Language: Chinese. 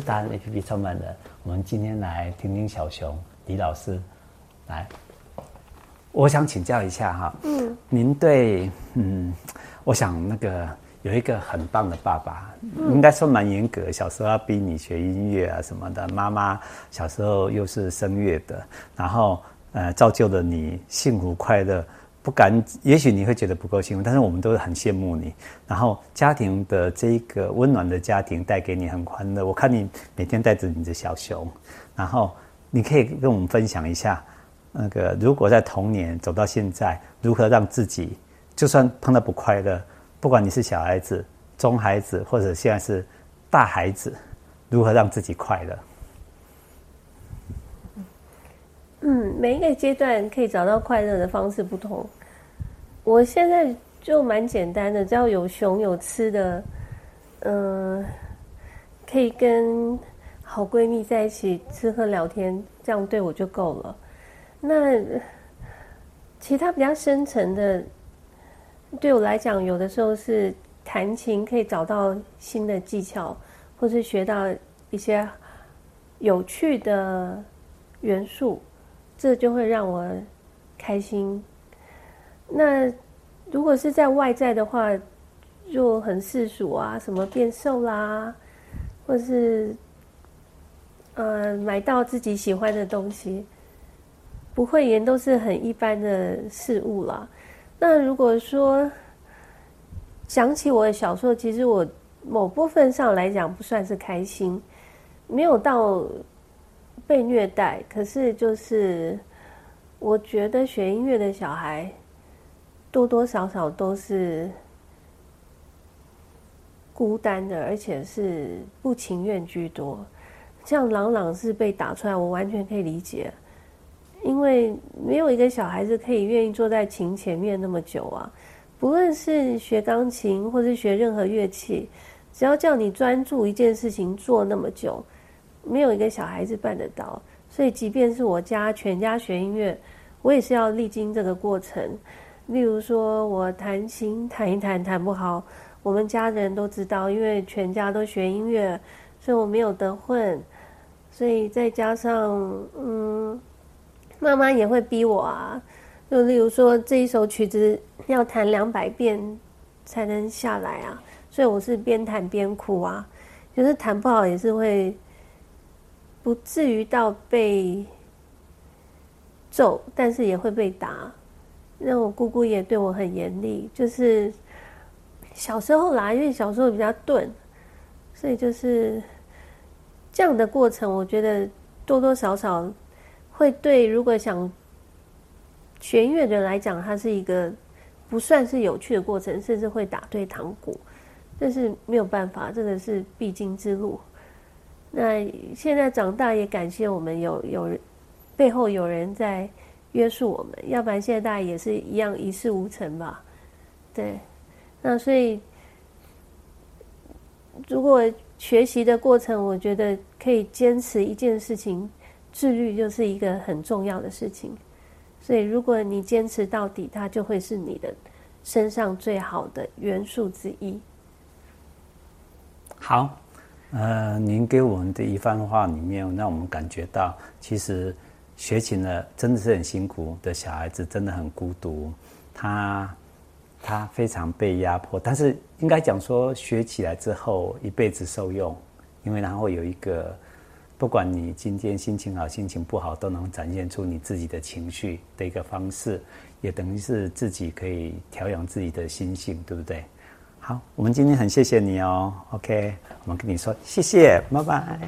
大人 APP 创办人，我们今天来听听小熊李老师来。我想请教一下哈，嗯，您对嗯，我想那个有一个很棒的爸爸，嗯、应该说蛮严格，小时候要逼你学音乐啊什么的，妈妈小时候又是声乐的，然后呃造就了你幸福快乐，不敢，也许你会觉得不够幸福，但是我们都是很羡慕你。然后家庭的这一个温暖的家庭带给你很欢乐，我看你每天带着你的小熊，然后你可以跟我们分享一下。那个，如果在童年走到现在，如何让自己就算碰到不快乐，不管你是小孩子、中孩子，或者现在是大孩子，如何让自己快乐？嗯，每一个阶段可以找到快乐的方式不同。我现在就蛮简单的，只要有熊有吃的，嗯、可以跟好闺蜜在一起吃喝聊天，这样对我就够了。那其他比较深层的，对我来讲，有的时候是弹琴可以找到新的技巧，或是学到一些有趣的元素，这就会让我开心。那如果是在外在的话，就很世俗啊，什么变瘦啦，或是呃买到自己喜欢的东西。不会言都是很一般的事物啦。那如果说想起我的小时候，其实我某部分上来讲不算是开心，没有到被虐待。可是就是我觉得学音乐的小孩多多少少都是孤单的，而且是不情愿居多。像朗朗是被打出来，我完全可以理解。因为没有一个小孩子可以愿意坐在琴前面那么久啊，不论是学钢琴或是学任何乐器，只要叫你专注一件事情做那么久，没有一个小孩子办得到。所以，即便是我家全家学音乐，我也是要历经这个过程。例如说，我弹琴弹一弹弹不好，我们家人都知道，因为全家都学音乐，所以我没有得混。所以再加上，嗯。妈妈也会逼我啊，就例如说这一首曲子要弹两百遍才能下来啊，所以我是边弹边哭啊，就是弹不好也是会不至于到被揍，但是也会被打。那我姑姑也对我很严厉，就是小时候啦，因为小时候比较钝，所以就是这样的过程，我觉得多多少少。会对如果想学音乐的人来讲，它是一个不算是有趣的过程，甚至会打退堂鼓。但是没有办法，这个是必经之路。那现在长大也感谢我们有有背后有人在约束我们，要不然现在大家也是一样一事无成吧。对，那所以如果学习的过程，我觉得可以坚持一件事情。自律就是一个很重要的事情，所以如果你坚持到底，它就会是你的身上最好的元素之一。好，呃，您给我们的一番话里面，让我们感觉到，其实学琴的真的是很辛苦的小孩子，真的很孤独，他他非常被压迫，但是应该讲说，学起来之后一辈子受用，因为然后有一个。不管你今天心情好、心情不好，都能展现出你自己的情绪的一个方式，也等于是自己可以调养自己的心性，对不对？好，我们今天很谢谢你哦。OK，我们跟你说谢谢，拜拜。